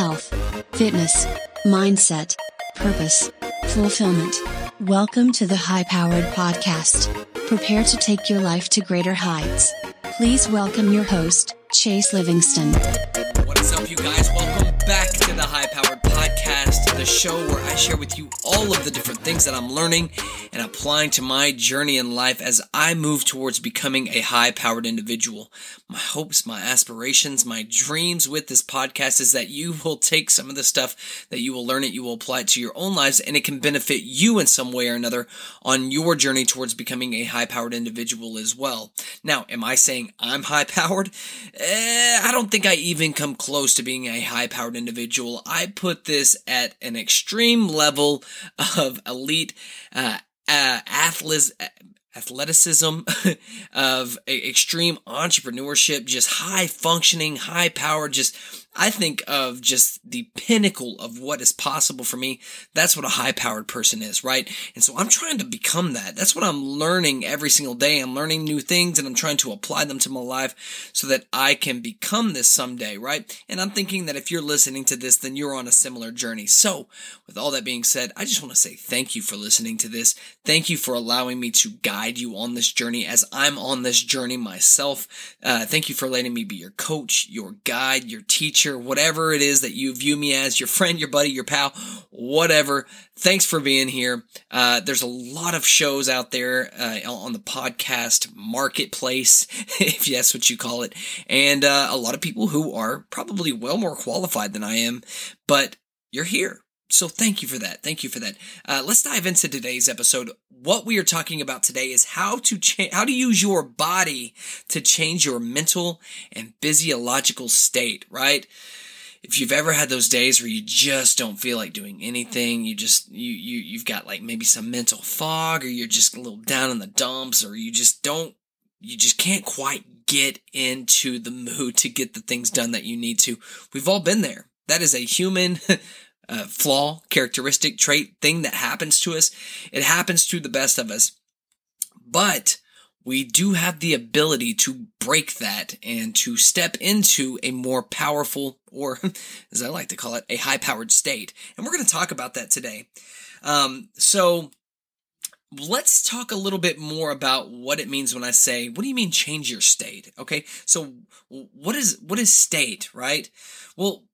health, fitness, mindset, purpose, fulfillment. Welcome to the High Powered Podcast. Prepare to take your life to greater heights. Please welcome your host, Chase Livingston. What is up, you guys? Welcome back to the High Podcast, the show where I share with you all of the different things that I'm learning and applying to my journey in life as I move towards becoming a high powered individual. My hopes, my aspirations, my dreams with this podcast is that you will take some of the stuff that you will learn it, you will apply it to your own lives, and it can benefit you in some way or another on your journey towards becoming a high powered individual as well. Now, am I saying I'm high powered? Eh, I don't think I even come close to being a high powered individual. I put this at an extreme level of elite uh, uh, athleticism, of extreme entrepreneurship, just high functioning, high power, just I think of just the pinnacle of what is possible for me. That's what a high powered person is, right? And so I'm trying to become that. That's what I'm learning every single day. I'm learning new things and I'm trying to apply them to my life so that I can become this someday, right? And I'm thinking that if you're listening to this, then you're on a similar journey. So with all that being said, I just want to say thank you for listening to this. Thank you for allowing me to guide you on this journey as I'm on this journey myself. Uh, thank you for letting me be your coach, your guide, your teacher teacher, whatever it is that you view me as, your friend, your buddy, your pal, whatever. Thanks for being here. Uh, there's a lot of shows out there uh, on the podcast marketplace, if that's what you call it, and uh, a lot of people who are probably well more qualified than I am, but you're here. So thank you for that. Thank you for that. Uh, let's dive into today's episode. What we are talking about today is how to change, how to use your body to change your mental and physiological state, right? If you've ever had those days where you just don't feel like doing anything, you just, you, you, you've got like maybe some mental fog or you're just a little down in the dumps or you just don't, you just can't quite get into the mood to get the things done that you need to. We've all been there. That is a human uh, flaw, characteristic, trait, thing that happens to us. It happens to the best of us. But we do have the ability to break that and to step into a more powerful, or as I like to call it, a high powered state. And we're going to talk about that today. Um, so let's talk a little bit more about what it means when I say, what do you mean change your state? Okay. So what is, what is state, right? Well,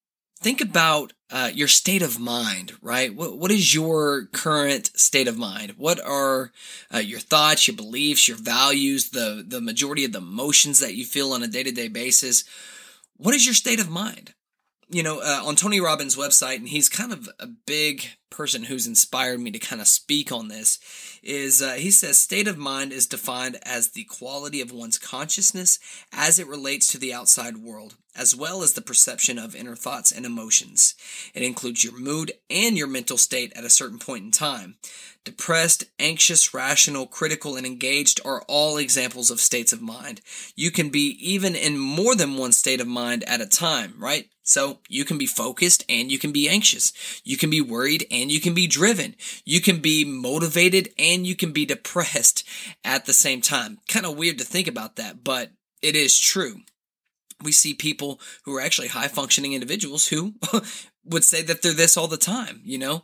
think about uh, your state of mind, right? What, what is your current state of mind? What are uh, your thoughts, your beliefs, your values, the, the majority of the emotions that you feel on a day to day basis? What is your state of mind? You know, uh, on Tony Robbins' website, and he's kind of a big person who's inspired me to kind of speak on this, is uh, he says state of mind is defined as the quality of one's consciousness as it relates to the outside world as well as the perception of inner thoughts and emotions. It includes your mood and your mental state at a certain point in time. Depressed, anxious, rational, critical, and engaged are all examples of states of mind. You can be even in more than one state of mind at a time, right? So you can be focused and you can be anxious. You can be worried and you can be driven. You can be motivated and you can be depressed at the same time. Kind of weird to think about that, but it is true we see people who are actually high functioning individuals who would say that they're this all the time, you know?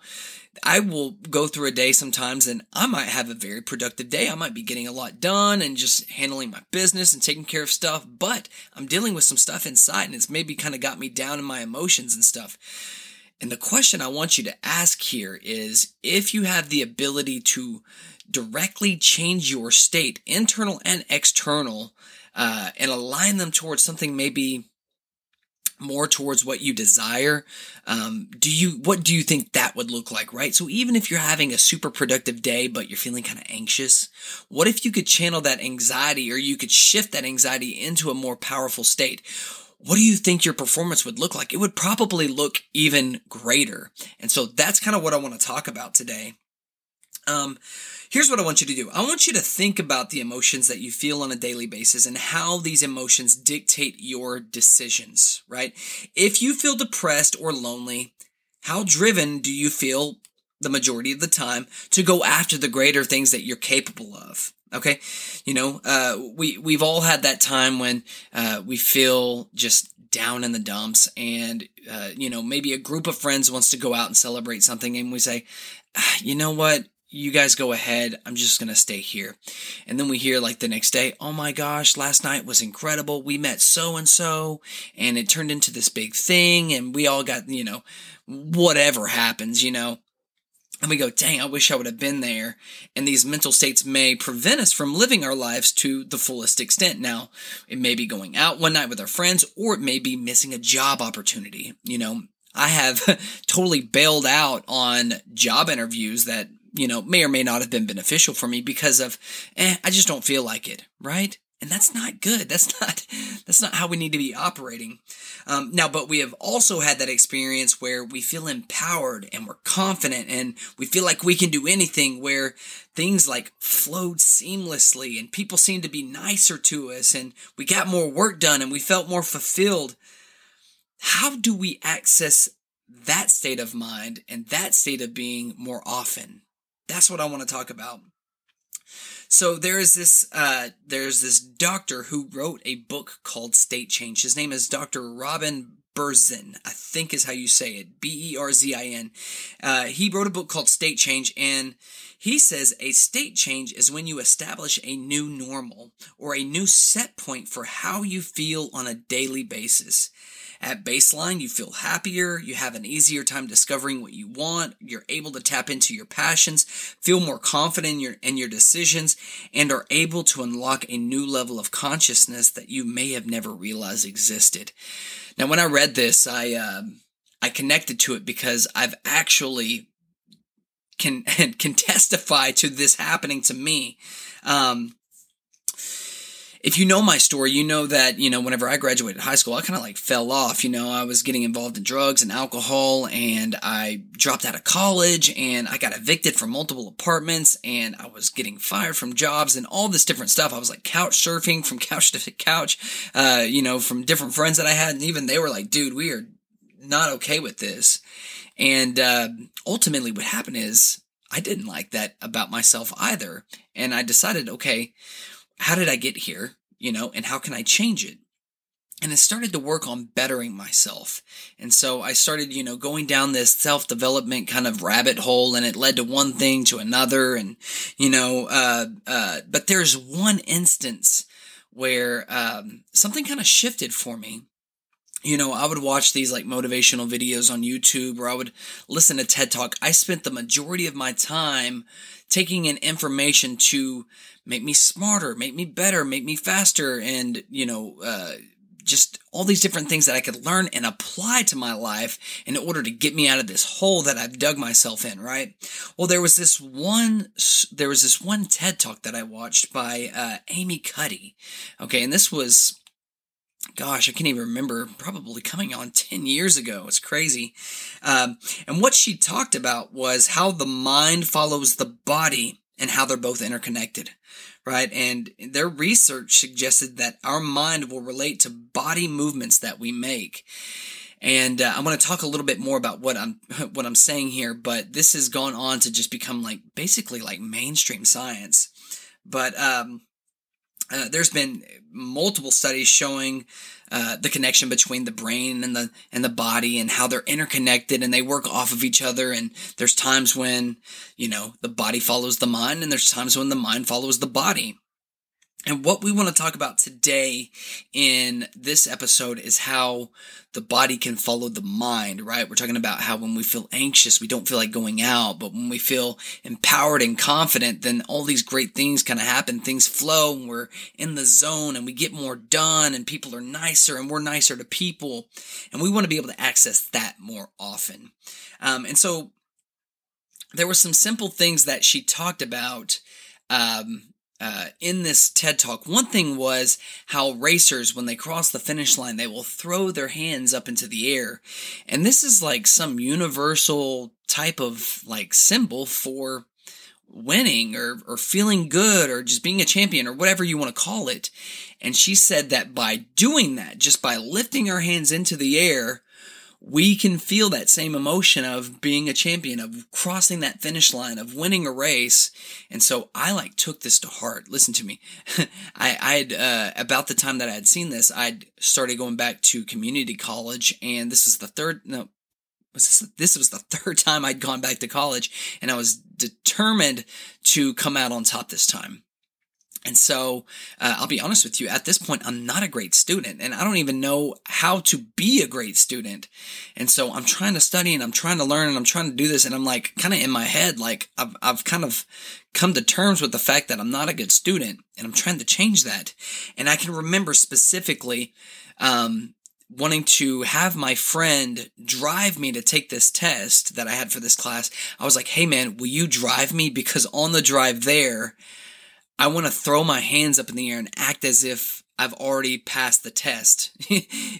I will go through a day sometimes and I might have a very productive day. I might be getting a lot done and just handling my business and taking care of stuff, but I'm dealing with some stuff inside and it's maybe kind of got me down in my emotions and stuff. And the question I want you to ask here is if you have the ability to directly change your state, internal and external, uh, and align them towards something maybe more towards what you desire. Um, do you what do you think that would look like right? So even if you're having a super productive day but you're feeling kind of anxious what if you could channel that anxiety or you could shift that anxiety into a more powerful state? What do you think your performance would look like? It would probably look even greater. And so that's kind of what i want to talk about today um, Here's what I want you to do. I want you to think about the emotions that you feel on a daily basis and how these emotions dictate your decisions, right? If you feel depressed or lonely, how driven do you feel the majority of the time to go after the greater things that you're capable of? Okay. You know, uh, we, we've all had that time when, uh, we feel just down in the dumps and, uh, you know, maybe a group of friends wants to go out and celebrate something and we say, ah, you know what? You guys go ahead. I'm just going to stay here. And then we hear like the next day, oh my gosh, last night was incredible. We met so and so and it turned into this big thing and we all got, you know, whatever happens, you know and we go, dang, I wish I would have been there. And these mental states may prevent us from living our lives to the fullest extent. Now, it may be going out one night with our friends, or it may be missing a job opportunity. You know, I have totally bailed out on job interviews that, you know, may or may not have been beneficial for me because of, eh, I just don't feel like it, right? And that's not good. That's not that's not how we need to be operating. Um, now, but we have also had that experience where we feel empowered and we're confident and we feel like we can do anything. Where things like flowed seamlessly and people seemed to be nicer to us and we got more work done and we felt more fulfilled. How do we access that state of mind and that state of being more often? That's what I want to talk about. So there is this uh, there's this doctor who wrote a book called State Change. His name is Dr. Robin Berzin, I think is how you say it. B E R Z I N. Uh, he wrote a book called State Change, and he says a state change is when you establish a new normal or a new set point for how you feel on a daily basis. At baseline, you feel happier, you have an easier time discovering what you want, you're able to tap into your passions, feel more confident in your, in your decisions, and are able to unlock a new level of consciousness that you may have never realized existed. Now, when I read this, I, uh, I connected to it because I've actually can can testify to this happening to me. Um, if you know my story, you know that, you know, whenever I graduated high school, I kind of like fell off. You know, I was getting involved in drugs and alcohol and I dropped out of college and I got evicted from multiple apartments and I was getting fired from jobs and all this different stuff. I was like couch surfing from couch to couch, uh, you know, from different friends that I had. And even they were like, dude, we are not okay with this. And, uh, ultimately what happened is I didn't like that about myself either. And I decided, okay, how did I get here? You know, and how can I change it? And I started to work on bettering myself. And so I started, you know, going down this self development kind of rabbit hole and it led to one thing to another. And, you know, uh, uh, but there's one instance where, um, something kind of shifted for me you know, I would watch these like motivational videos on YouTube or I would listen to TED Talk. I spent the majority of my time taking in information to make me smarter, make me better, make me faster, and, you know, uh, just all these different things that I could learn and apply to my life in order to get me out of this hole that I've dug myself in, right? Well, there was this one, there was this one TED talk that I watched by, uh, Amy Cuddy. Okay. And this was, gosh, I can't even remember, probably coming on 10 years ago. It's crazy. Um, and what she talked about was how the mind follows the body and how they're both interconnected, right? And their research suggested that our mind will relate to body movements that we make. And uh, I'm going to talk a little bit more about what I'm what I'm saying here, but this has gone on to just become like basically like mainstream science. But um, uh, there's been multiple studies showing uh, the connection between the brain and the and the body and how they're interconnected and they work off of each other. And there's times when you know the body follows the mind and there's times when the mind follows the body and what we want to talk about today in this episode is how the body can follow the mind, right? We're talking about how when we feel anxious, we don't feel like going out, but when we feel empowered and confident, then all these great things kind of happen. Things flow and we're in the zone and we get more done and people are nicer and we're nicer to people. And we want to be able to access that more often. Um, and so there were some simple things that she talked about um, uh, in this TED talk. One thing was how racers, when they cross the finish line, they will throw their hands up into the air. And this is like some universal type of like symbol for winning or, or feeling good or just being a champion or whatever you want to call it. And she said that by doing that, just by lifting her hands into the air, we can feel that same emotion of being a champion, of crossing that finish line, of winning a race. And so I like took this to heart. Listen to me. I, I had, uh, about the time that I had seen this, I'd started going back to community college and this is the third, no, was this, this was the third time I'd gone back to college and I was determined to come out on top this time. And so, uh, I'll be honest with you, at this point, I'm not a great student and I don't even know how to be a great student. And so I'm trying to study and I'm trying to learn and I'm trying to do this. And I'm like, kind of in my head, like I've, I've kind of come to terms with the fact that I'm not a good student and I'm trying to change that. And I can remember specifically, um, wanting to have my friend drive me to take this test that I had for this class. I was like, Hey man, will you drive me? Because on the drive there, I want to throw my hands up in the air and act as if I've already passed the test.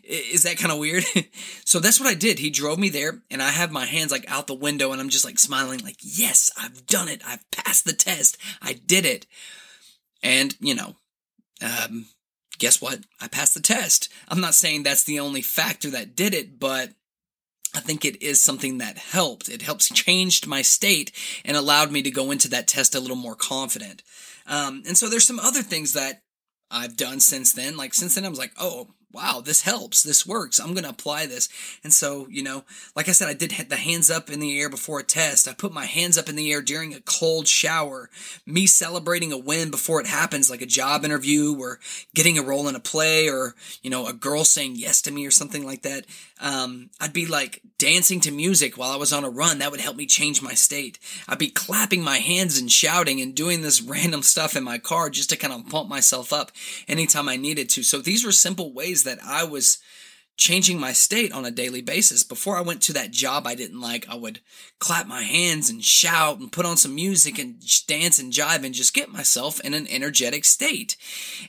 Is that kind of weird? so that's what I did. He drove me there and I have my hands like out the window and I'm just like smiling like, yes, I've done it. I've passed the test. I did it. And, you know, um, guess what? I passed the test. I'm not saying that's the only factor that did it, but I think it is something that helped. It helps changed my state and allowed me to go into that test a little more confident. Um, and so there's some other things that I've done since then. Like since then, I was like, oh, wow, this helps. This works. I'm going to apply this. And so, you know, like I said, I did the hands up in the air before a test. I put my hands up in the air during a cold shower. Me celebrating a win before it happens, like a job interview or getting a role in a play or, you know, a girl saying yes to me or something like that. Um, I'd be like dancing to music while I was on a run. That would help me change my state. I'd be clapping my hands and shouting and doing this random stuff in my car just to kind of pump myself up anytime I needed to. So these were simple ways that I was changing my state on a daily basis. Before I went to that job I didn't like, I would clap my hands and shout and put on some music and dance and jive and just get myself in an energetic state.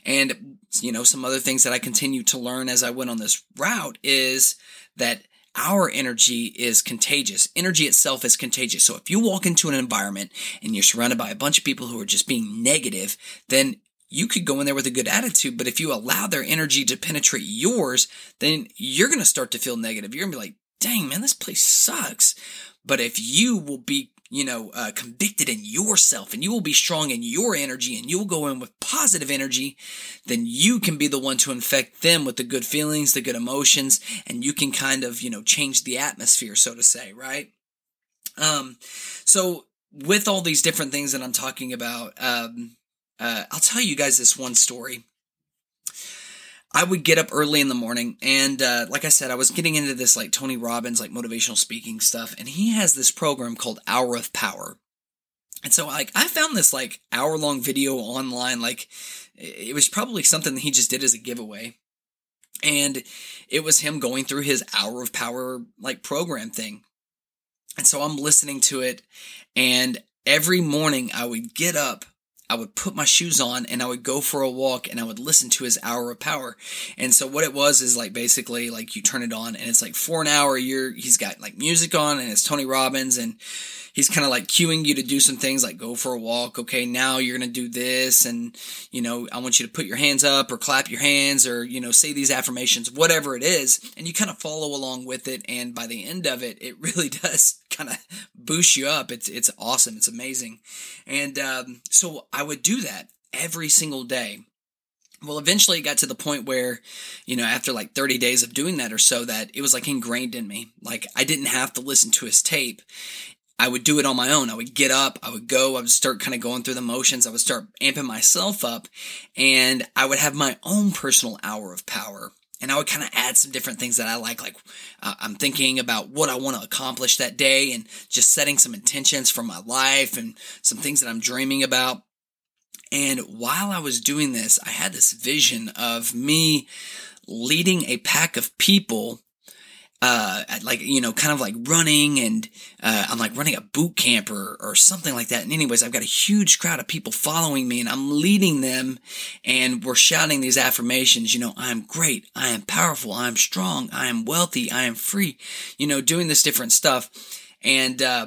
And, you know, some other things that I continued to learn as I went on this route is that our energy is contagious. Energy itself is contagious. So if you walk into an environment and you're surrounded by a bunch of people who are just being negative, then you could go in there with a good attitude, but if you allow their energy to penetrate yours, then you're going to start to feel negative. You're going to be like, dang, man, this place sucks. But if you will be, you know, uh, convicted in yourself and you will be strong in your energy and you will go in with positive energy, then you can be the one to infect them with the good feelings, the good emotions, and you can kind of, you know, change the atmosphere, so to say, right? Um, so with all these different things that I'm talking about, um, uh, I'll tell you guys this one story. I would get up early in the morning, and uh, like I said, I was getting into this like Tony Robbins, like motivational speaking stuff, and he has this program called Hour of Power. And so, like, I found this like hour long video online. Like, it was probably something that he just did as a giveaway, and it was him going through his Hour of Power like program thing. And so I'm listening to it, and every morning I would get up I would put my shoes on and I would go for a walk and I would listen to his hour of power. And so what it was is like basically like you turn it on and it's like for an hour you're he's got like music on and it's Tony Robbins and he's kind of like cueing you to do some things like go for a walk. Okay, now you're going to do this. And, you know, I want you to put your hands up or clap your hands or, you know, say these affirmations, whatever it is. And you kind of follow along with it. And by the end of it, it really does kind of boost you up. It's, it's awesome. It's amazing. And, um, so I would do that every single day. Well, eventually it got to the point where, you know, after like 30 days of doing that or so, that it was like ingrained in me. Like I didn't have to listen to his tape. I would do it on my own. I would get up, I would go, I would start kind of going through the motions, I would start amping myself up, and I would have my own personal hour of power. And I would kind of add some different things that I like, like uh, I'm thinking about what I want to accomplish that day and just setting some intentions for my life and some things that I'm dreaming about. And while I was doing this, I had this vision of me leading a pack of people uh, like you know, kind of like running, and uh, I'm like running a boot camp or or something like that. And anyways, I've got a huge crowd of people following me, and I'm leading them, and we're shouting these affirmations. You know, I am great, I am powerful, I am strong, I am wealthy, I am free. You know, doing this different stuff, and uh,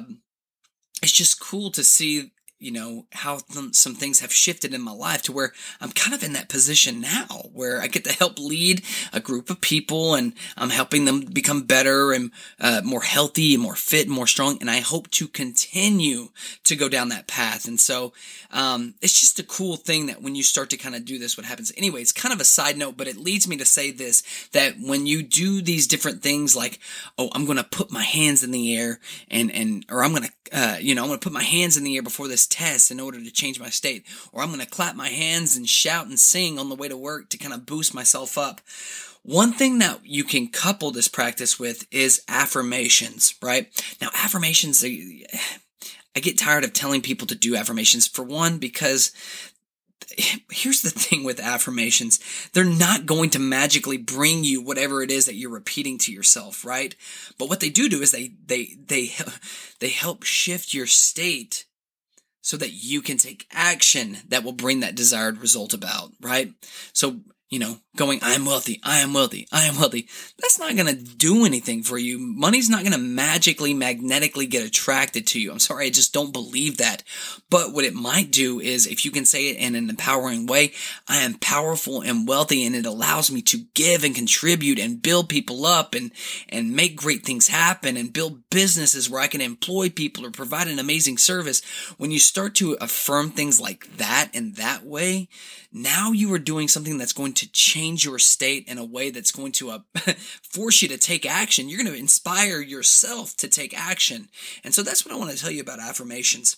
it's just cool to see you know, how th- some things have shifted in my life to where I'm kind of in that position now where I get to help lead a group of people and I'm helping them become better and uh, more healthy and more fit and more strong. And I hope to continue to go down that path. And so, um, it's just a cool thing that when you start to kind of do this, what happens anyway, it's kind of a side note, but it leads me to say this, that when you do these different things like, oh, I'm going to put my hands in the air and, and, or I'm going to, uh, you know, I'm going to put my hands in the air before this test in order to change my state, or I'm going to clap my hands and shout and sing on the way to work to kind of boost myself up. One thing that you can couple this practice with is affirmations, right? Now, affirmations, I get tired of telling people to do affirmations for one, because here's the thing with affirmations they're not going to magically bring you whatever it is that you're repeating to yourself right but what they do do is they they they they help shift your state so that you can take action that will bring that desired result about right? So you know, going, I am wealthy, I am wealthy, I am wealthy. That's not going to do anything for you. Money's not going to magically, magnetically get attracted to you. I'm sorry, I just don't believe that. But what it might do is if you can say it in an empowering way, I am powerful and wealthy and it allows me to give and contribute and build people up and, and make great things happen and build businesses where I can employ people or provide an amazing service. When you start to affirm things like that in that way, now you are doing something that's going to change your state in a way that's going to uh, force you to take action. You're going to inspire yourself to take action. And so that's what I want to tell you about affirmations.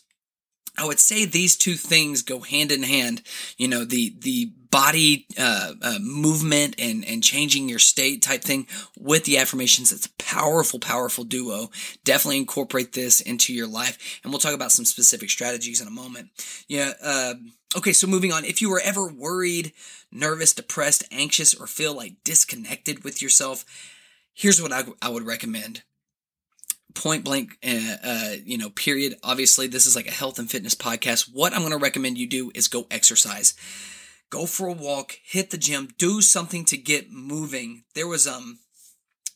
I would say these two things go hand in hand. You know, the the body uh, uh, movement and and changing your state type thing with the affirmations. It's a powerful, powerful duo. Definitely incorporate this into your life, and we'll talk about some specific strategies in a moment. Yeah. Uh, okay. So moving on. If you were ever worried, nervous, depressed, anxious, or feel like disconnected with yourself, here's what I, I would recommend point blank, uh, uh, you know, period. Obviously, this is like a health and fitness podcast. What I'm going to recommend you do is go exercise. Go for a walk, hit the gym, do something to get moving. There was um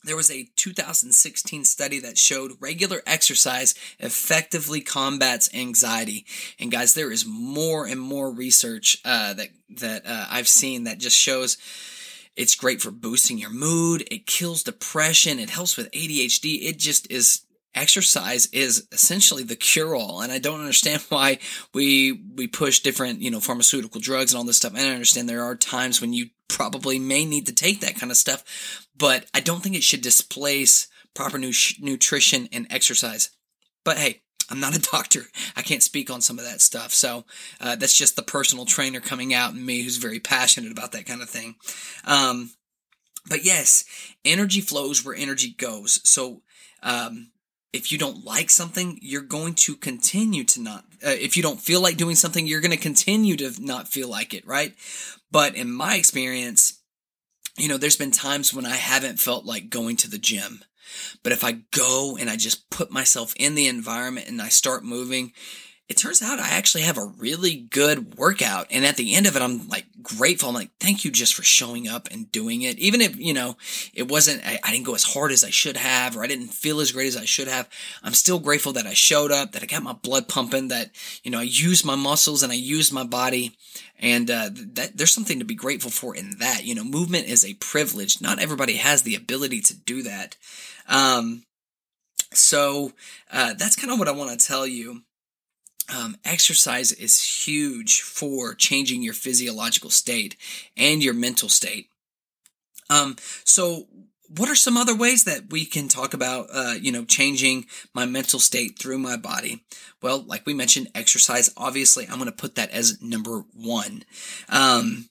there was a 2016 study that showed regular exercise effectively combats anxiety. And guys, there is more and more research uh, that that uh, I've seen that just shows it's great for boosting your mood. It kills depression. It helps with ADHD. It just is exercise is essentially the cure all and i don't understand why we we push different you know pharmaceutical drugs and all this stuff and i understand there are times when you probably may need to take that kind of stuff but i don't think it should displace proper nu- nutrition and exercise but hey I'm not a doctor. I can't speak on some of that stuff. So uh, that's just the personal trainer coming out and me who's very passionate about that kind of thing. Um, but yes, energy flows where energy goes. So um, if you don't like something, you're going to continue to not. Uh, if you don't feel like doing something, you're going to continue to not feel like it, right? But in my experience, you know, there's been times when I haven't felt like going to the gym. But if I go and I just put myself in the environment and I start moving, it turns out I actually have a really good workout. And at the end of it, I'm like grateful. I'm like, thank you just for showing up and doing it. Even if, you know, it wasn't, I, I, didn't go as hard as I should have, or I didn't feel as great as I should have. I'm still grateful that I showed up, that I got my blood pumping, that, you know, I used my muscles and I used my body. And, uh, that there's something to be grateful for in that. You know, movement is a privilege. Not everybody has the ability to do that. Um, so, uh, that's kind of what I want to tell you um, exercise is huge for changing your physiological state and your mental state. Um, so what are some other ways that we can talk about, uh, you know, changing my mental state through my body? Well, like we mentioned, exercise. Obviously, I'm going to put that as number one. Um,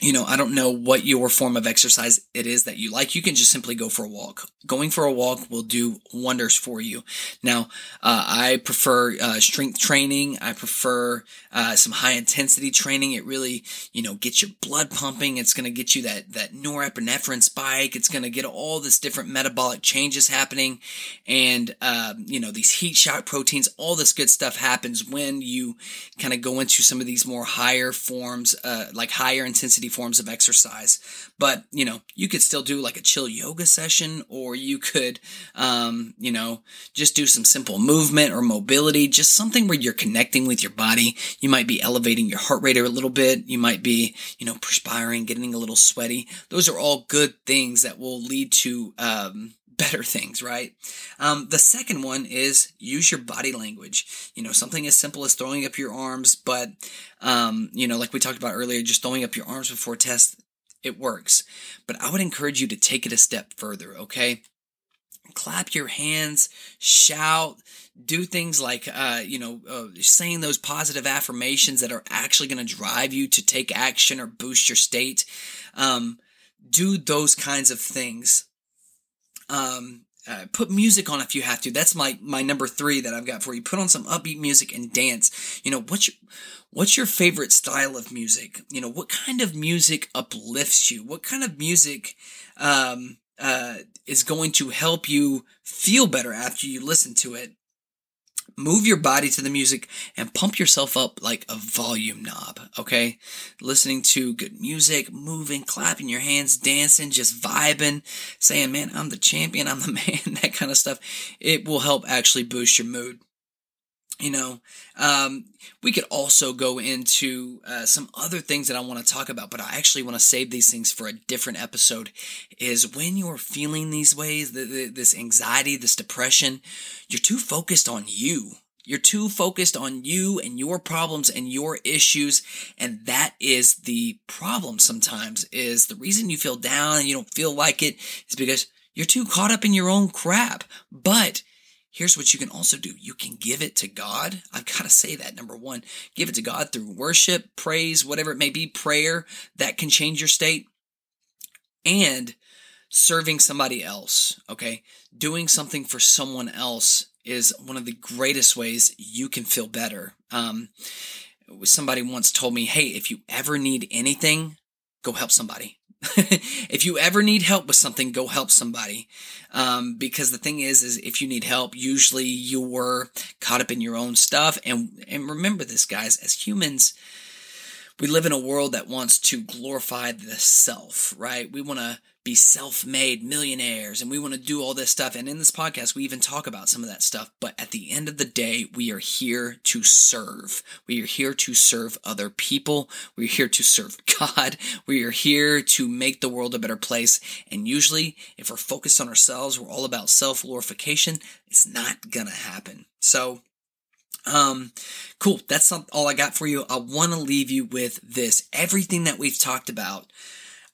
you know, I don't know what your form of exercise it is that you like. You can just simply go for a walk. Going for a walk will do wonders for you. Now, uh, I prefer uh, strength training. I prefer uh, some high intensity training. It really, you know, gets your blood pumping. It's going to get you that that norepinephrine spike. It's going to get all this different metabolic changes happening, and um, you know these heat shock proteins. All this good stuff happens when you kind of go into some of these more higher forms, uh, like higher intensity forms of exercise. But, you know, you could still do like a chill yoga session or you could, um, you know, just do some simple movement or mobility, just something where you're connecting with your body. You might be elevating your heart rate a little bit. You might be, you know, perspiring, getting a little sweaty. Those are all good things that will lead to, um, better things, right? Um, the second one is use your body language. You know, something as simple as throwing up your arms, but, um, you know, like we talked about earlier, just throwing up your arms before test, it works. But I would encourage you to take it a step further, okay? Clap your hands, shout, do things like, uh, you know, uh, saying those positive affirmations that are actually going to drive you to take action or boost your state. Um, do those kinds of things um, uh, put music on if you have to. That's my my number three that I've got for you. Put on some upbeat music and dance. You know what's your, what's your favorite style of music? You know what kind of music uplifts you? What kind of music um, uh, is going to help you feel better after you listen to it? Move your body to the music and pump yourself up like a volume knob, okay? Listening to good music, moving, clapping your hands, dancing, just vibing, saying, man, I'm the champion, I'm the man, that kind of stuff. It will help actually boost your mood you know um, we could also go into uh, some other things that i want to talk about but i actually want to save these things for a different episode is when you're feeling these ways the, the, this anxiety this depression you're too focused on you. You're too focused on you and your problems and your issues and that is the problem sometimes is the reason you feel down and you don't feel like it is because you're too caught up in your own crap. But Here's what you can also do. You can give it to God. I've got to say that. Number one, give it to God through worship, praise, whatever it may be, prayer that can change your state and serving somebody else. Okay. Doing something for someone else is one of the greatest ways you can feel better. Um, somebody once told me, Hey, if you ever need anything, go help somebody. if you ever need help with something, go help somebody. Um, because the thing is, is if you need help, usually you were caught up in your own stuff. And, and remember this, guys, as humans, we live in a world that wants to glorify the self, right? We want to be self-made millionaires and we want to do all this stuff. And in this podcast we even talk about some of that stuff. But at the end of the day we are here to serve. We are here to serve other people. We're here to serve god. We are here to make the world a better place. And usually if we're focused on ourselves we're all about self-glorification it's not gonna happen. So um, cool. That's all I got for you. I want to leave you with this. Everything that we've talked about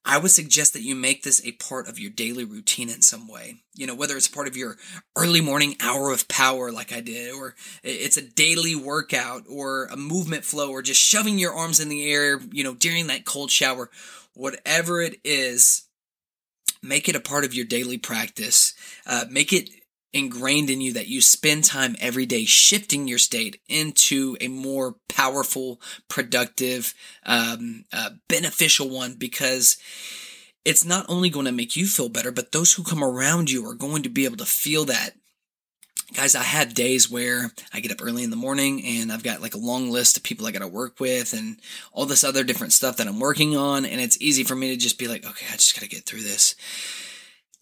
I would suggest that you make this a part of your daily routine in some way. You know, whether it's part of your early morning hour of power, like I did, or it's a daily workout, or a movement flow, or just shoving your arms in the air, you know, during that cold shower, whatever it is, make it a part of your daily practice. Uh, make it ingrained in you that you spend time every day shifting your state into a more powerful, productive, um, uh, beneficial one because it's not only going to make you feel better, but those who come around you are going to be able to feel that. Guys, I have days where I get up early in the morning and I've got like a long list of people I got to work with and all this other different stuff that I'm working on. And it's easy for me to just be like, okay, I just got to get through this.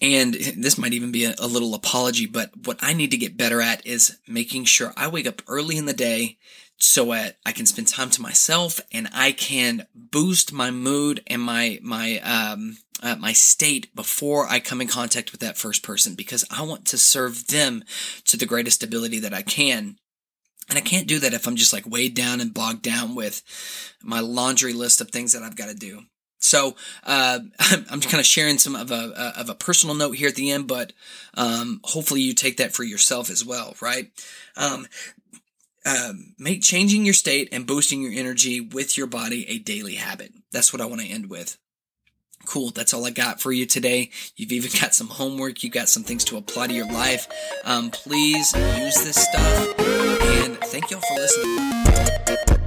And this might even be a, a, little apology, but what I need to get better at is making sure I wake up early in the day so that I can spend time to myself and I can boost my mood and my my um uh, my state before I come in contact with that first person because I want to serve them to the greatest ability that I can. And I can't do that if I'm just like weighed down and bogged down with my laundry list of things that I've got to do. So uh, I'm just kind of sharing some of a of a personal note here at the end, but um, hopefully you take that for yourself as well, right? Um, uh, make changing your state and boosting your energy with your body a daily habit. That's what I want to end with. Cool. That's all I got for you today. You've even got some homework. You've got some things to apply to your life. Um, please use this stuff. And thank y'all for listening.